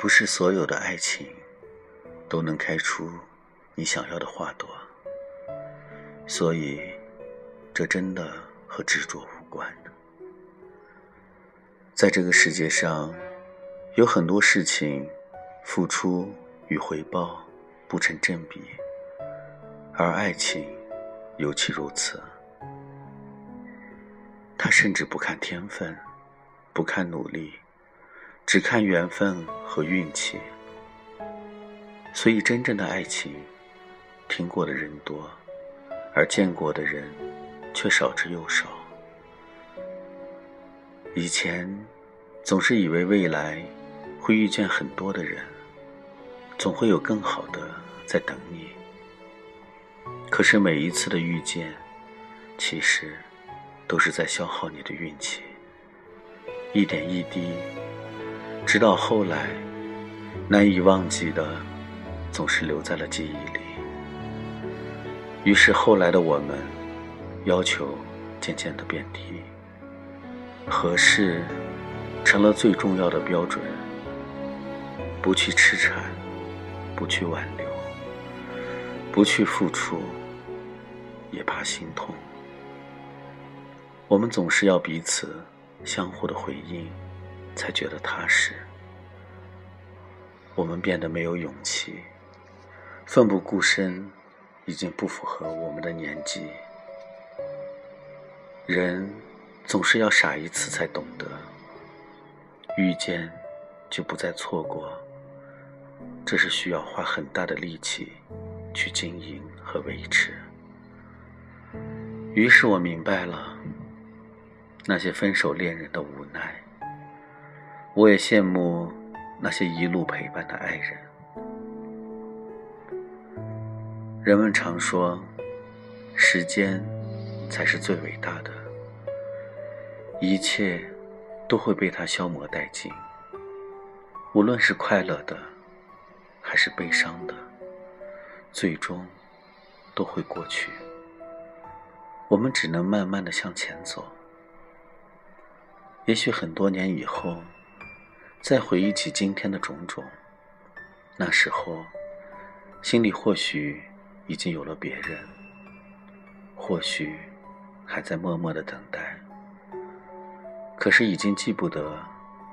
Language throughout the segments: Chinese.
不是所有的爱情都能开出你想要的花朵，所以这真的和执着无关。在这个世界上，有很多事情，付出与回报不成正比，而爱情尤其如此。他甚至不看天分，不看努力。只看缘分和运气，所以真正的爱情，听过的人多，而见过的人却少之又少。以前总是以为未来会遇见很多的人，总会有更好的在等你。可是每一次的遇见，其实都是在消耗你的运气，一点一滴。直到后来，难以忘记的，总是留在了记忆里。于是后来的我们，要求渐渐的变低。合适，成了最重要的标准。不去痴缠，不去挽留，不去付出，也怕心痛。我们总是要彼此相互的回应。才觉得踏实。我们变得没有勇气，奋不顾身，已经不符合我们的年纪。人总是要傻一次才懂得，遇见就不再错过，这是需要花很大的力气去经营和维持。于是我明白了那些分手恋人的无奈。我也羡慕那些一路陪伴的爱人。人们常说，时间才是最伟大的，一切都会被它消磨殆尽。无论是快乐的，还是悲伤的，最终都会过去。我们只能慢慢的向前走。也许很多年以后。再回忆起今天的种种，那时候心里或许已经有了别人，或许还在默默的等待。可是已经记不得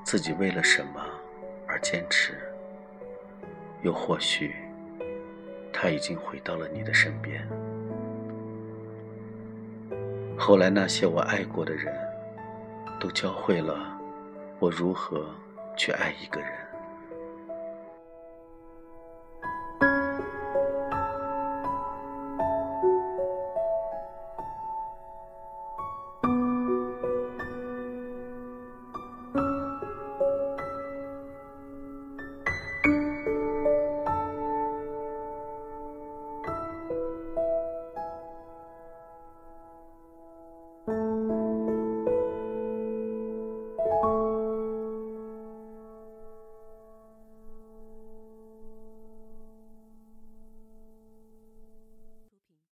自己为了什么而坚持，又或许他已经回到了你的身边。后来那些我爱过的人，都教会了我如何。去爱一个人。